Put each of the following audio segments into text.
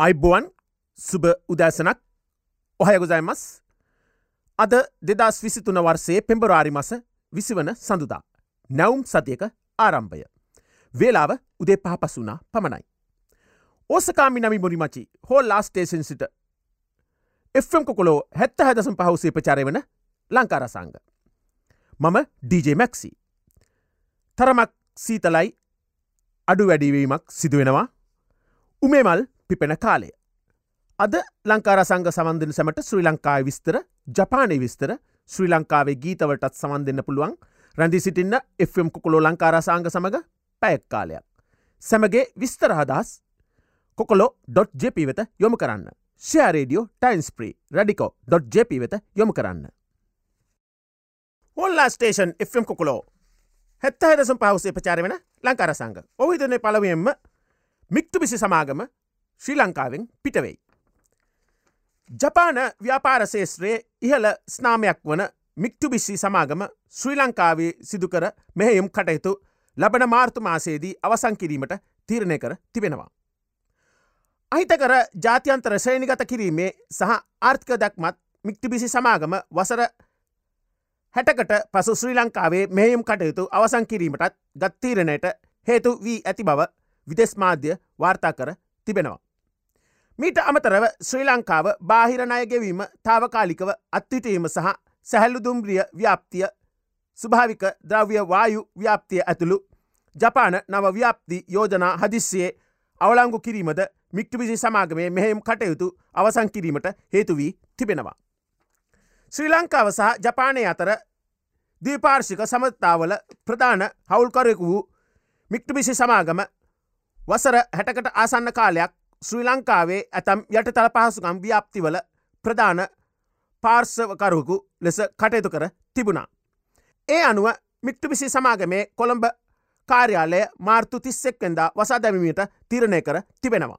අයිබුවන් සුබ උදෑසනක් ඔහයගොසයිමස් අද දෙදස් විසිතුන වර්සේ පෙම්බරාරි මස විසිවන සඳුදා. නැවුම් සතියක ආරම්භය. වේලාව උදේ පහපසුනා පමණයි. ඕසකාමි නමි මුරිමචි හෝ ලාස්ටේෂන් සිට එම් කොකොලෝ හැත්ත හැදසම් පහුසේ ප්‍රචාරය වන ලංකාරසංග. මම DJ මැක්සි. තරමක් සීතලයි අඩු වැඩිවීමක් සිදුවෙනවා උමේමල් පිපෙන කාලය. අද ලංකාර සංග සමන්ධන සැමට ශ්‍රී ලංකායි විස්තර ජපානය විස්තර ශ්‍රී ලංකාවේ ගීතවලටත් සමන් දෙන්න පුළුවන් රැඳි සිටින්න එම් කොකොලෝ ලංකාරසාංග සමඟ පැයක් කාලයක්. සැමගේ විස්තරහදස් කොකොලෝ.ජප වෙත යොමු කරන්න. ෂයාරේඩියෝ ටයින්ස්ප්‍රී රඩිකෝ.ජප වෙත යොමු කරන්න. හොල්ලා ස්ටේෂන් එම් කොකොලෝ හැත්ත හදසම් පහුසේ ප්‍රචාර වෙන ලංකාරසංග ඔහිතනේ පලවෙන්ම මික්ටුබිසි සමාගම ශ්‍රී ලංකාවෙන් පිටවෙයි. ජපාන ව්‍යාපාරශේෂත්‍රයේ ඉහළ ස්නාමයක් වන මික්ටුබිස්සි සමාගම ශ්‍රී ලංකාවේ සිදුකර මෙහෙයුම් කටයුතු ලබන මාර්තු මාසේදී අවසං කිරීමට තීරණය කර තිබෙනවා. අහිතකර ජාත්‍යන්තර ශ්‍රේණිගත කිරීමේ සහ ආර්ථික දක්මත් මික්ටිබිසි සමාගම වසර හැටකට පසු ශ්‍රී ලංකාවේ මෙහෙයුම් කටයුතු අවසං කිරීමටත් ගත්තීරණයට හේතු වී ඇති බව විදෙස් මාධ්‍ය වාර්තා කර තිබෙනවා. මීට අමතරව ශ්‍රී ලංකාව බාහිරණය ගෙවීම තාවකාලිකව අත්හිටීම සහ සැහැල්ලු දුම්රිය ව්‍යාප්තිය ස්භාවික ද්‍රව්‍ය වායු ව්‍යාප්තිය ඇතුළු ජපාන නව ව්‍යාප්ති යෝජනා හදිස්සියේ අවලංගු කිරීමද මික්ටවිසි සමාගමේ මෙහෙම් කටයුතු අවසං කිරීමට හේතු වී තිබෙනවා. ශ්‍රී ලංකාව සහ ජපානය අතර දීපාර්ශික සමත්තාවල ප්‍රධාන හවුල්කරෙකු වූ මික්ටබිසි සමාගම වසර හැටකට ආසන්න කාලයක් ශ්‍රී ලංකාවේ ඇතම් යට තල පහසුකම් ව්‍යාප්තිවල ප්‍රධාන පාර්ශවකරුකු ලෙස කටයුතු කර තිබුණා. ඒ අනුව මික්ටුපිසි සමාගමේ කොළඹ කාර්යාලය මාර්තු තිස්සෙක්වෙන්දා වසා දැමීමට තිරණය කර තිබෙනවා.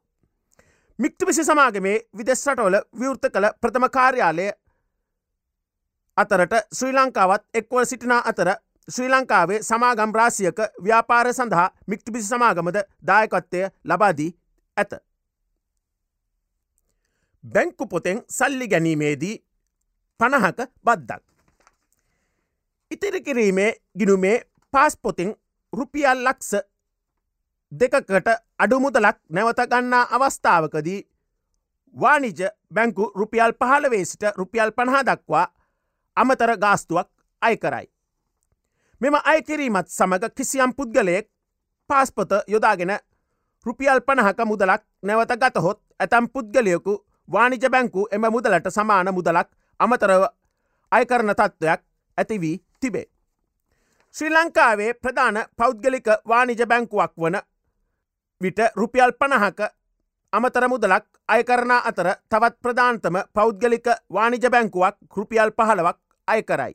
මික්ටුපිසි සමාගමේ විදෙස්රටවල විවෘත කළ ප්‍රථම කාර්යාලය අතරට ශ්‍රී ලංකාවත් එක්වල සිටිනා අතර ශ්‍රී ලංකාවේ සමාගම් රාසියක ව්‍යාපාර සඳහා මික්ටුපිසි සමාගමද දායකත්වය ලබාදී ඇත. බැංකු පොතෙන් සල්ලි ගැනීමේදී පණහක බද්දක්. ඉතිරි කිරීමේ ගිනුමේ පාස්පොතින් රුපියල් ලක්ස දෙකකට අඩුමුදලක් නැවතගන්නා අවස්ථාවකදී වානිජ බැංකු රුපියල් පහළවේ සිට රුපියල් පණහා දක්වා අමතර ගාස්තුවක් අය කරයි. මෙම අයකිරීමත් සමඟ කිසියම් පුද්ගලයෙක් පාස්පොත යොදාගෙන රුපියල් පණහක මුදලක් නැවත ගතහොත් ඇතම් පුද්ගලයකු වානිජ බැංකු එම මුදලට සමාන මුදලක් අමතරව අයකරන තත්ත්වයක් ඇතිවී තිබේ. ශ්‍රී ලංකාවේ ප්‍රධාන පෞද්ගලික වානිජ බැංකුවක් වන විට රුපියල් පණහක අමතර මුදලක් අයකරණ අතර තවත් ප්‍රධාන්තම පෞද්ගලික වානිජ බැංකුවක් රුපියල් පහලවක් අයකරයි.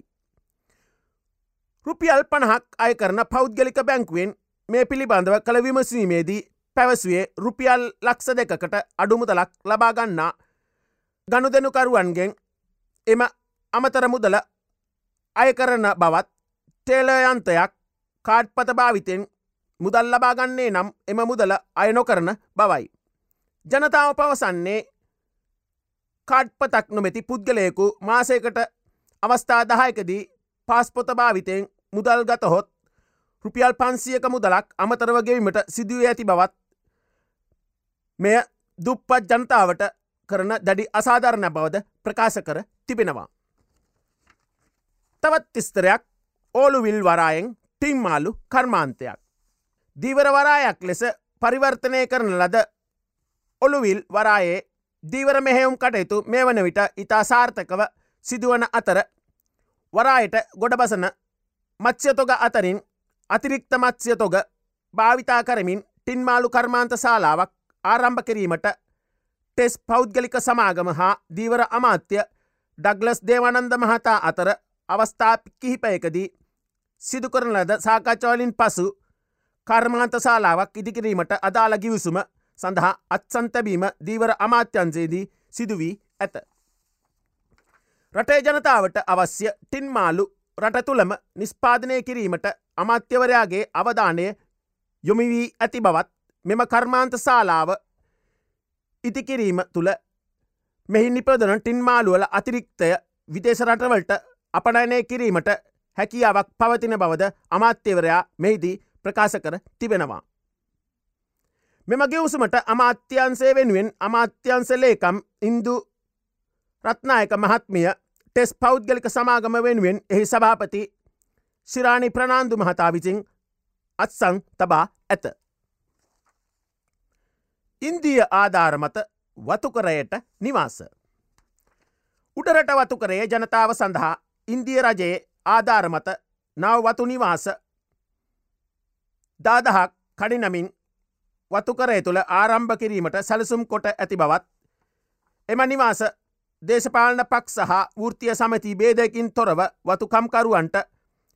රුපියල් පණහක් අයකරන පෞද්ගලික බැංකුවෙන් මේ පිළිබඳව කළ විමසීමේදී පැවසුවේ රුපියල් ලක්ෂ දෙකකට අඩුමුදලක් ලබාගන්නා ගණු දෙනුකරුවන්ගෙන් එම අමතර මුදල අය කරන බවත් ටේලයන්තයක් කාඩ්පත භාවිතෙන් මුදල් ලබාගන්නේ නම් එම මුදල අයනො කරන බවයි. ජනතාව පවසන්නේ කාඩ්පතක් නොමැති පුද්ගලයකු මාසයකට අවස්ථා දහයකදී පාස්පොත භාවිතයෙන් මුදල් ගතහොත් රුපියල් පන්සියක මුදලක් අමතරවගේීමට සිදුව ඇති බවත් මෙය දුප්පත් ජනතාවට කරන දැඩි අසාධරණ බවද ප්‍රකාශ කර තිබෙනවා. තවත් තිස්තරයක් ඕලුවිල් වරායෙන් ටිම්මාලු කර්මාන්තයක්. දීවර වරායක් ලෙස පරිවර්තනය කරන ලද ඔළුවිල් වරායේ දීවර මෙහෙවුම් කටයුතු මේ වන විට ඉතා සාර්ථකව සිදුවන අතර වරායට ගොඩබසන මත්ස්‍යතොග අතරින් අතිරික්ත මත්ස්‍යතොග භාවිතා කරමින් ටින්මාලු කර්මාන්ත ශාලාවක් ආරම්භ කිරීමට ටෙස් පෞද්ගලික සමාගම හා දීවර අමාත්‍ය ඩග්ලස් දේවනන්ද මහතා අතර අවස්ථා කිහිපයකදී සිදු කරන ලද සාකච්ඡවලින් පසු කර්මාන්ත ශාලාවක් ඉදිකිරීමට අදාළ ගිවිසුම සඳහා අත්සන්තැබීම දීවර අමාත්‍යන්සේදී සිදුවී ඇත. රටේ ජනතාවට අවශ්‍ය ටින්මාලු රට තුළම නිස්පාදනය කිරීමට අමාත්‍යවරයාගේ අවධානය යොමිවී ඇති බවත් මෙම කර්මාන්ත ශාලාව ඉතිකිරීම තුළ මෙහි නිපදන ටින්මාලුවල අතිරික්තය විදේශ රටවලට අපනයනය කිරීමට හැකියාවක් පවතින බවද අමාත්‍යවරයා මෙහිදී ප්‍රකාශ කර තිබෙනවා. මෙම ගෙවසුමට අමාත්‍යන්සේ වෙනුවෙන් අමාත්‍යන්සලේකම් ඉන්දු රත්නායක මහත්මිය ටෙස් පෞද්ගලික සමාගම වෙනුවෙන් එහි සභාපති ශිරාණි ප්‍රනාාන්දු මහතා විසින් අත්සං තබා ඇත. ඉන්දිය ආධාරමත වතුකරයට නිවාස. උඩරට වතුකරේ ජනතාව සඳහා ඉන්දිය රජයේ ආධාරමත නව වතු නිවාස දාදහක් කඩිනමින් වතුකරය තුළ ආරම්භ කිරීමට සැලසුම් කොට ඇති බවත් එම නිවාස දේශපාලන පක් සහ වෘතිය සමති බේදයකින් තොරව වතු කම්කරුවන්ට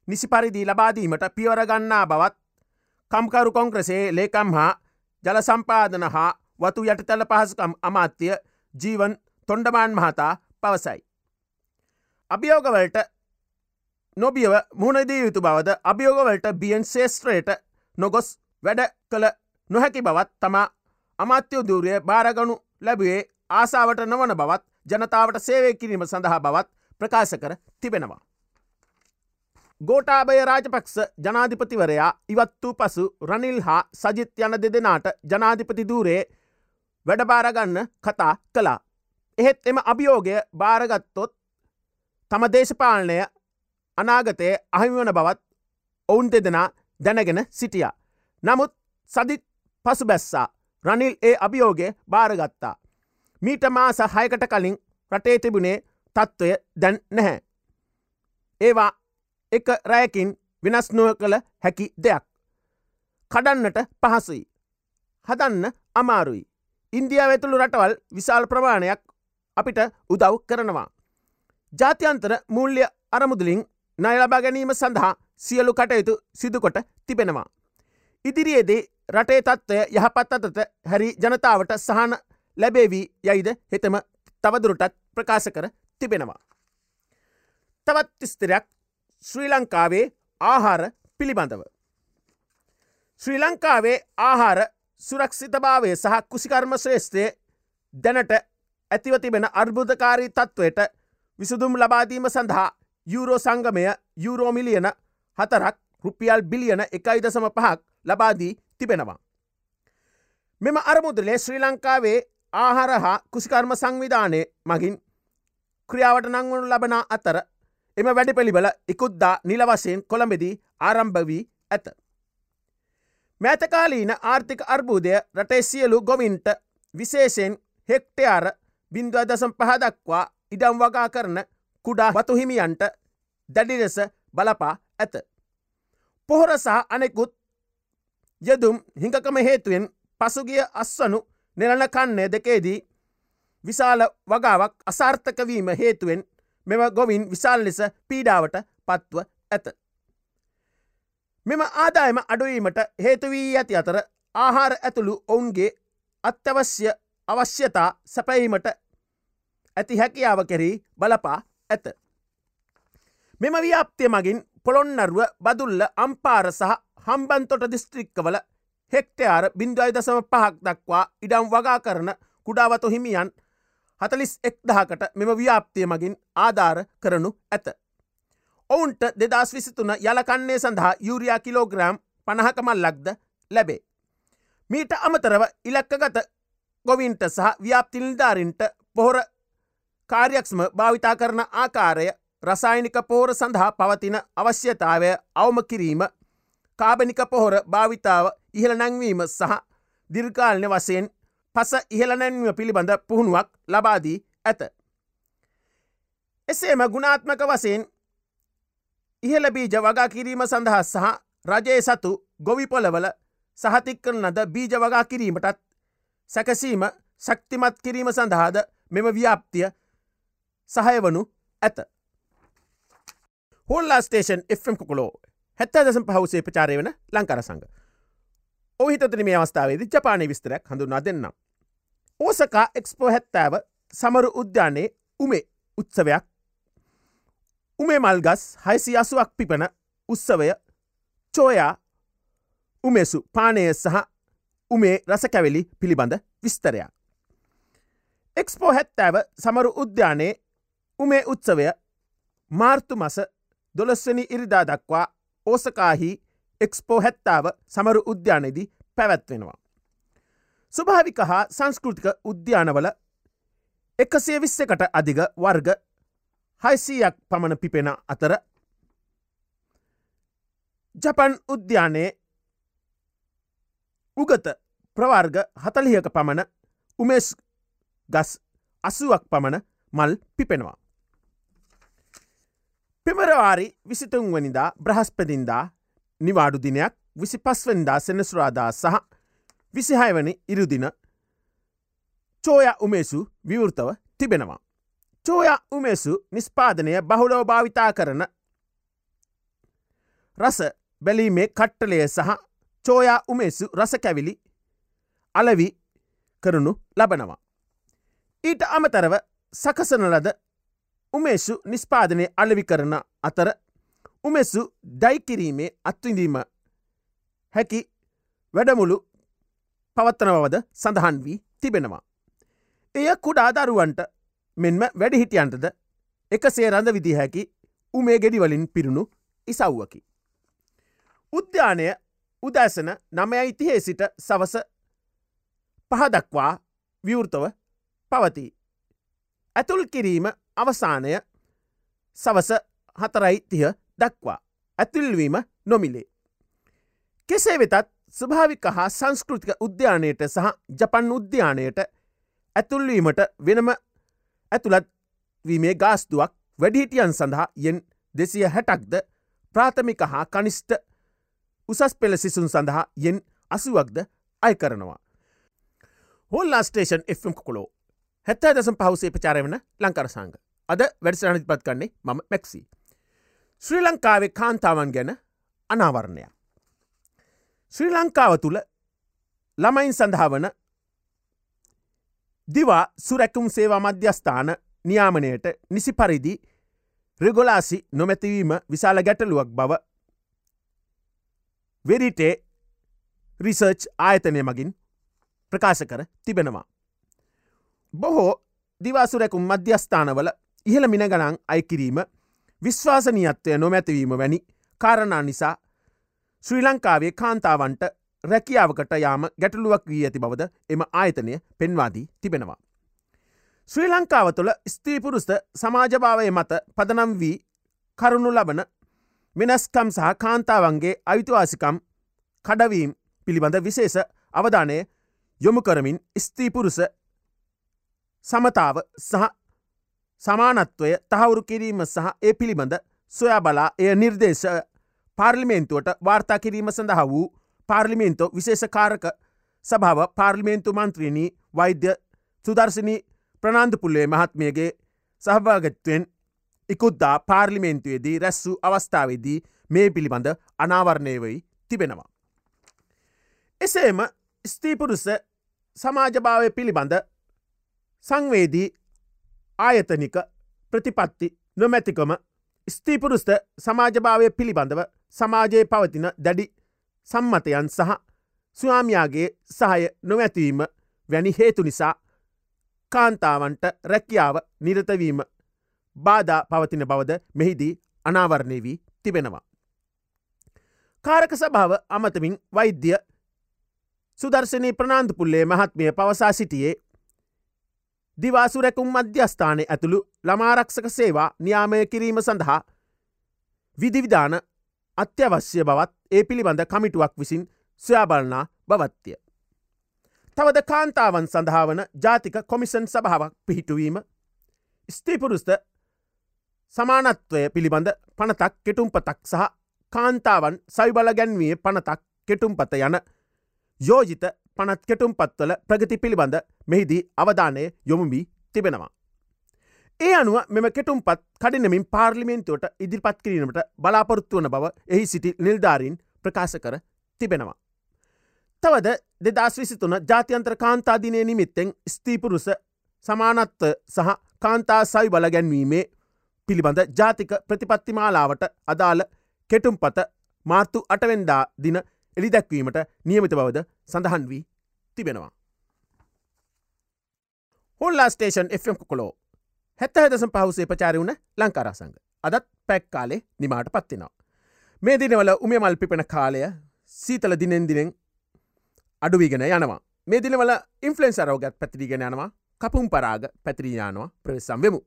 නිසි පරිදි ලබාදීමට පියවරගන්නා බවත් කම්කරු කොංක්‍රසේ ලේකම් හා ජල සම්පාදන හා වතු යටතල පහසුකම් අමාත්‍ය ජීවන් තොන්ඩමාන් මහතා පවසයි. අභියෝගවලට නොබියව මුහුණදී යුතු බවද අභියෝගවලට බියන් ශේස්ත්‍රයට නොගොස් වැඩ කළ නොහැකි බවත් තමා අමාත්‍යය දූරය භාරගනු ලැබුවේ ආසාාවට නොවන බවත් ජනතාවට සේවය කිරීම සඳහා බවත් ප්‍රකාශ කර තිබෙනවා. ගෝටාබය රාජපක්ෂ ජනාධිපතිවරයා ඉවත් වූ පසු රනිල් හා සජිත් යන දෙදෙනාට ජනාධිපති දූරේ වැඩබාරගන්න කතා කලා. එහෙත් එම අභියෝගය භාරගත්තොත් තම දේශපාලනය අනාගතය අහිමිවන බවත් ඔවුන් දෙදෙනා දැනගෙන සිටිය. නමුත් සදිත් පසු බැස්සා රනිල් ඒ අභියෝගය භාරගත්තා. මීට මාස හයකට කලින් රටේ තිබුණේ තත්ත්වය දැන් නැහැ. ඒවා එක රෑකින් වෙනස්නුව කළ හැකි දෙයක්. කඩන්නට පහසුයි. හදන්න අමාරුයි. ඉන්දියාව ඇතුළු රටවල් විශාල් ප්‍රමාණයක් අපිට උදව් කරනවා. ජාත්‍යන්තර මුල්්‍ය අරමුදලින් නයලබා ගැනීම සඳහා සියලු කටයුතු සිදුකොට තිබෙනවා. ඉදිරියේදී රටේ තත්ත්වය යහපත් අතත හැරි ජනතාවට සහන ලැබේවී යයිද හෙතම තවදුරටත් ප්‍රකාශ කර තිබෙනවා. තවත් ස්තරයක් ශ්‍රී ලංකාවේ ආහාර පිළිබඳව. ශ්‍රී ලංකාවේ ආහාර සුරක්ෂිතභාවය සහ කුසිකර්ම ශ්‍රේෂ්ඨය දැනට ඇතිව තිබෙන අර්බුධකාරී තත්ත්වයට විසුදුම් ලබාදීම සඳහා යුරෝ සංගමය යුරෝමිලියන හතරක් රුපියල් බිලියන එකයි දසම පහක් ලබාදී තිබෙනවා. මෙම අරමුදලේ ශ්‍රී ලංකාවේ ආහාර හා කුසිකර්ම සංවිධානය මගින් ක්‍රියාවට නංවනු ලබන අතර එම වැඩ පෙළිබල ඉකුද්දා නිලවසයෙන් කොළඹෙදී ආරම්භ වී ඇත. මෑතකාලීන ආර්ථික අර්බූදය රටේ සියලු ගොවින්ට විශේෂයෙන් හෙක්ටයාර බින්දුව දසම් පහදක්වා ඉඩම් වගා කරන කුඩා වතුහිමියන්ට දැඩිලෙස බලපා ඇත. පොහොර සහ අනෙකුත් යදුම් හිඟකම හේතුවෙන් පසුගිය අස්වනු නිරණ කන්නේ දෙකේදී විශාල වගාවක් අසාර්ථකවීම හේතුවෙන් මෙම ගොවින් විශාල් ලෙස පීඩාවට පත්ව ඇත. මෙම ආදායම අඩුවීමට හේතුවී ඇති අතර ආහාර ඇතුළු ඔවුන්ගේ අත්‍යවශ්‍ය අවශ්‍යතා සැපැීමට ඇති හැකියාව කෙරී බලපා ඇත. මෙම ව්‍යාප්තිය මගින් පොළොන්නරුව බදුල්ල අම්පාර සහ හම්බන්තොට දිස්ත්‍රික්කවල හෙක්ටයාර බින්දුවයි දසම පහක් දක්වා ඉඩම් වගා කරන කුඩාවතු හිමියන් හතලිස් එක්දහකට මෙම ව්‍යාප්තිය මගින් ආධාර කරනු ඇත. ඔවුන්ට දෙදස් විසිතුන යලකන්නේ සඳහා යුරයා කිලෝග්‍රෑම් පණහකමල්ලක්ද ලැබේ. මීට අමතරව ඉලක්කගත ගොවින්ට සහ ව්‍යාප්තිනිධාරින්ට පොහොර කාර්යක්ෂම භාවිතා කරන ආකාරය රසායනික පෝර සඳහා පවතින අවශ්‍යතාවය අවම කිරීම කාබනික පොහොර භාවිතාව ඉහළ නැංවීම සහ දිර්කාලන වසයෙන් පස ඉහළ නැන්වීම පිළිබඳ පුහුණුවක් ලබාදී ඇත. එසේම ගුණාත්මක වසයෙන් ඉහළ බීජ වගා කිරීම සඳහා සහ රජයේ සතු ගොවිපොලවල සහතික් කරනද බීජ වගා කිරීමටත් සැකසීම ශක්තිමත් කිරීම සඳහාද මෙම ව්‍යාප්තිය සහයවනු ඇත. හොල්ලා ස්ටේෂන් Fම් කොලෝ හැත්ත දසම් පහුසේ ප්‍රචාරය වන ලංකර සංග. ඔහිතතන මේ අවස්ථාවේද ජපානය විස්තරයක් හඳුනා දෙන්නම්. ඕසකා එක්ස්පෝ හැත්තෑව සමරු උද්‍යානයේ උමේ උත්සවයක් උමේ මල්ගස් හයිසි අසුවක් පිපන උත්සවය චෝයා උමේසු පානය සහ උමේ රසකැවෙලි පිළිබඳ විස්තරයක්. එක්ස්පෝ හැත්තෑව සමරු උද්‍යානයේ උමේ උත්සවය මාර්තු මස දොළස්වනි ඉරිදා දක්වා ඕසකාහි එක්ස්පෝ හැත්තාව සමරු උද්‍යානයේදී පැවැත්වෙනවා. ස්වභාවික හා සංස්කෘතික උද්‍යානවල එකසේ විස්සකට අධික වර්ග හයිසීයක් පමණ පිපෙන අතර ජපන් උද්‍යානයේ උගත ප්‍රවර්ග හතලියක පමණ උමෙස් ගස් අසුවක් පමණ මල් පිපෙනවා. පෙමරවාරි විසිතුන් වනිදා බ්‍රහස්පතින්දා නිවාඩු දිනයක් විසි පස්වනිදා සෙනසුරාදා සහ විසිහයවනි ඉරුදින චෝය උමේසු විවෘතව තිබෙනවා. චෝය උමේසු නිස්පාදනය බහුලෝ භාවිතා කරන රස බැලීමේ කට්ටලය සහ චෝයා උමේසු රස කැවිලි අලවි කරනු ලබනවා. ඊට අමතරව සකසන ලද උමේසු නිස්පාදනය අලවි කරන අතර උමෙසු දයිකිරීමේ අත්විඳීම හැකි වැඩමුළු පවත්තන බවද සඳහන් වී තිබෙනවා. එය කුඩා දරුවන්ට මෙන්ම වැඩිහිටියන්ටද එකසේ රඳ විදි හැකි උමේ ගෙඩිවලින් පිරුණු ඉසව්වකි. උද්‍යානය උදැසන නමයයි තිහේ සිට සවස පහදක්වා විවෘතව පවති. ඇතුල් කිරීම අවසානය සවස හතරයි තිය දක්වා ඇතුල්වීම නොමිලේ. කෙසේ වෙතත් ස්භාවික හා සංස්කෘතික උද්‍යානයට සහ ජපන් උද්‍යානයට ඇතුල්වීමට වෙනම ඇතුළත් වීමේ ගාස්තුවක් වැඩිහිටියන් සඳහා යෙන් දෙසිය හැටක්ද ප්‍රාථමික හා කනිෂ්ට උසස් පෙළ සිසුන් සඳහා යෙන් අසුවක්ද අය කරනවා. හොල්ලා ස්ටේෂන් එම් කොලෝ හැත්ත දසම් පහුසේ ප්‍රචාරය වන ලංකරසංග අද වැඩිසරණිත් පත් කන්නේ මම මැක්සි. ශ්‍රී ලංකාවේ කාන්තාවන් ගැන අනාවරණය. ශ්‍රී ලංකාව තුළ ළමයින් සඳහාවන දිවා සුරැකුම් සේවා මධ්‍යස්ථාන නියාමනයට නිසි පරිදි රෙගොලාසි නොමැතිවීම විශාල ගැටලුවක් බව වෙරිටේ රිසර්ච් ආයතනය මගින් ප්‍රකාශ කර තිබෙනවා. බොහෝ දිවාසුරැකුම් මධ්‍යස්ථානවල ඉහළ මිනගනං අයිකිරීම විශ්වාසනීයත්වය නොමැතිවීම වැනි කාරණා නිසා ශ්‍රී ලංකාවේ කාන්තාවන්ට රැකියාවකට යාම ගැටලුවක් වී ඇති බවද එම ආයතනය පෙන්වාදී තිබෙනවා. ශ්‍රී ලංකාව තුළ ස්ත්‍රීපුරුස්ත සමාජභාවය මත පදනම් වී කරුණු ලබන වෙනස්කම් සහ කාන්තාවන්ගේ අයිතුවාසිකම් කඩවීම් පිළිබඳ විශේෂ අවධානය යොමු කරමින් ස්ත්‍රීපුරුස සමතාව සහ සමානත්වය තහවුරු කිරීම සහ ඒ පිළිබඳ සොයා බලා එය නිර්දේශ පාර්ලිමේන්තුවට වාර්තා කිරීම සඳහා වූ පාර්ලිමේන්තු විශේෂකාරක සභාව පාර්ලිමේන්තු මන්ත්‍රීණී වෛද්‍ය සුදර්ශනී ප්‍රනාන්දුපුල්ලේ මහත්මියගේ සහභාගත්වෙන් ඉකුද්දා පාර්ලිමේන්තුවේදී රැස් වූ අවස්ථාවේදී මේ පිළිබඳ අනාවරණයවයි තිබෙනවා. එසේම ස්තීපුරුස සමාජභාවය පිළිබඳ සංවේදී ආයතනික ප්‍රතිපත්ති නොමැතිකම ස්තීපුරුස්ත සමාජභාවය පිළිබඳව සමාජයේ පවතින දැඩි සම්මතයන් සහ ස්වාමයාගේ සහය නොමැතිවීම වැනි හේතු නිසා කාන්තාවන්ට රැකියාව නිරතවීම බාධා පවතින බවද මෙහිදී අනාවරණය වී තිබෙනවා. කාරක සභාව අමතමින් වෛද්‍ය සුදර්ශනී ප්‍රනාාන්තුපුල්ලේ මහත්මය පවසා සිටියේ දිවාසුරැකුම් මධ්‍යස්ථානය ඇතුළු ළමාරක්ෂක සේවා න්‍යාමය කිරීම සඳහා විදිවිධාන අත්‍යවශ්‍ය බවත් ඒ පිළිබඳ කමිටුවක් විසින් සොයාබලනා බවත්ය. තවද කාන්තාවන් සඳහාවන ජාතික කොමිසන් සභාවක් පිහිටුවීම ස්තීපුරුස්ත සමානත්වය පිළිබඳ පනතක් කෙටුම්පතක් සහ කාන්තාවන් සයිබල ගැන්වී පනතක් කෙටුම්පත යන යෝජිත පනත් කෙටුම් පත්වල ප්‍රගති පිළිබඳ මෙහිදී අවධානය යොමුවී තිබෙනවා. ඒ අනුව මෙම කෙටුම් පත් කඩිනමින් පාර්ලිමෙන්තුවට ඉදිරිපත් කිරීමට බලාපොරොත්තු වන බව එහි සිටි නිල්ධාරීන් ප්‍රකාශ කර තිබෙනවා. තවද දෙදස් විසිතුන ජාතියන්ත්‍ර කාන්තාදිනය නිමිත්තෙන් ස්තීපුරුස සමානත්ව සහ කාන්තා සයි බලගැන්වීමේ පිළිබඳ ජාතික ප්‍රතිපත්තිමාලාවට අදාළ කෙටුම් පත මාර්තු අටවෙන්දා දින එළිදැක්වීමට නියමිත බවද සඳහන් වී තිබෙනවා. හොල්ලා ස්ටේෂන් Fම් කොලෝ හැත්ත හදසම් පහුසේ ප්‍රචාරය වුණ ලංකාරසංග අදත් පැක් කාලේ නිමාට පත්තිනවා. මේ දිනවල උමේ මල් පිපෙන කාලය සීතල දිනෙන් දිනෙන් අඩුවීගෙන යනවා මේ දිනවල ඉන්ෆලෙන්න්ස් අරෝගත් පැතිරිගෙන යනවා කපුම් පරාග පැතිරීයානවා ප්‍රවෙස්සම් වෙමු.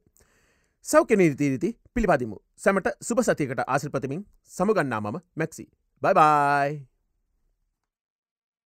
සෞඛ්‍ය නීතිරීති පිළිපදිමු සැමට සුභ සතියකට ආසිල්පතමින් සමගන්නා මම මැක්සි. බයිබයි!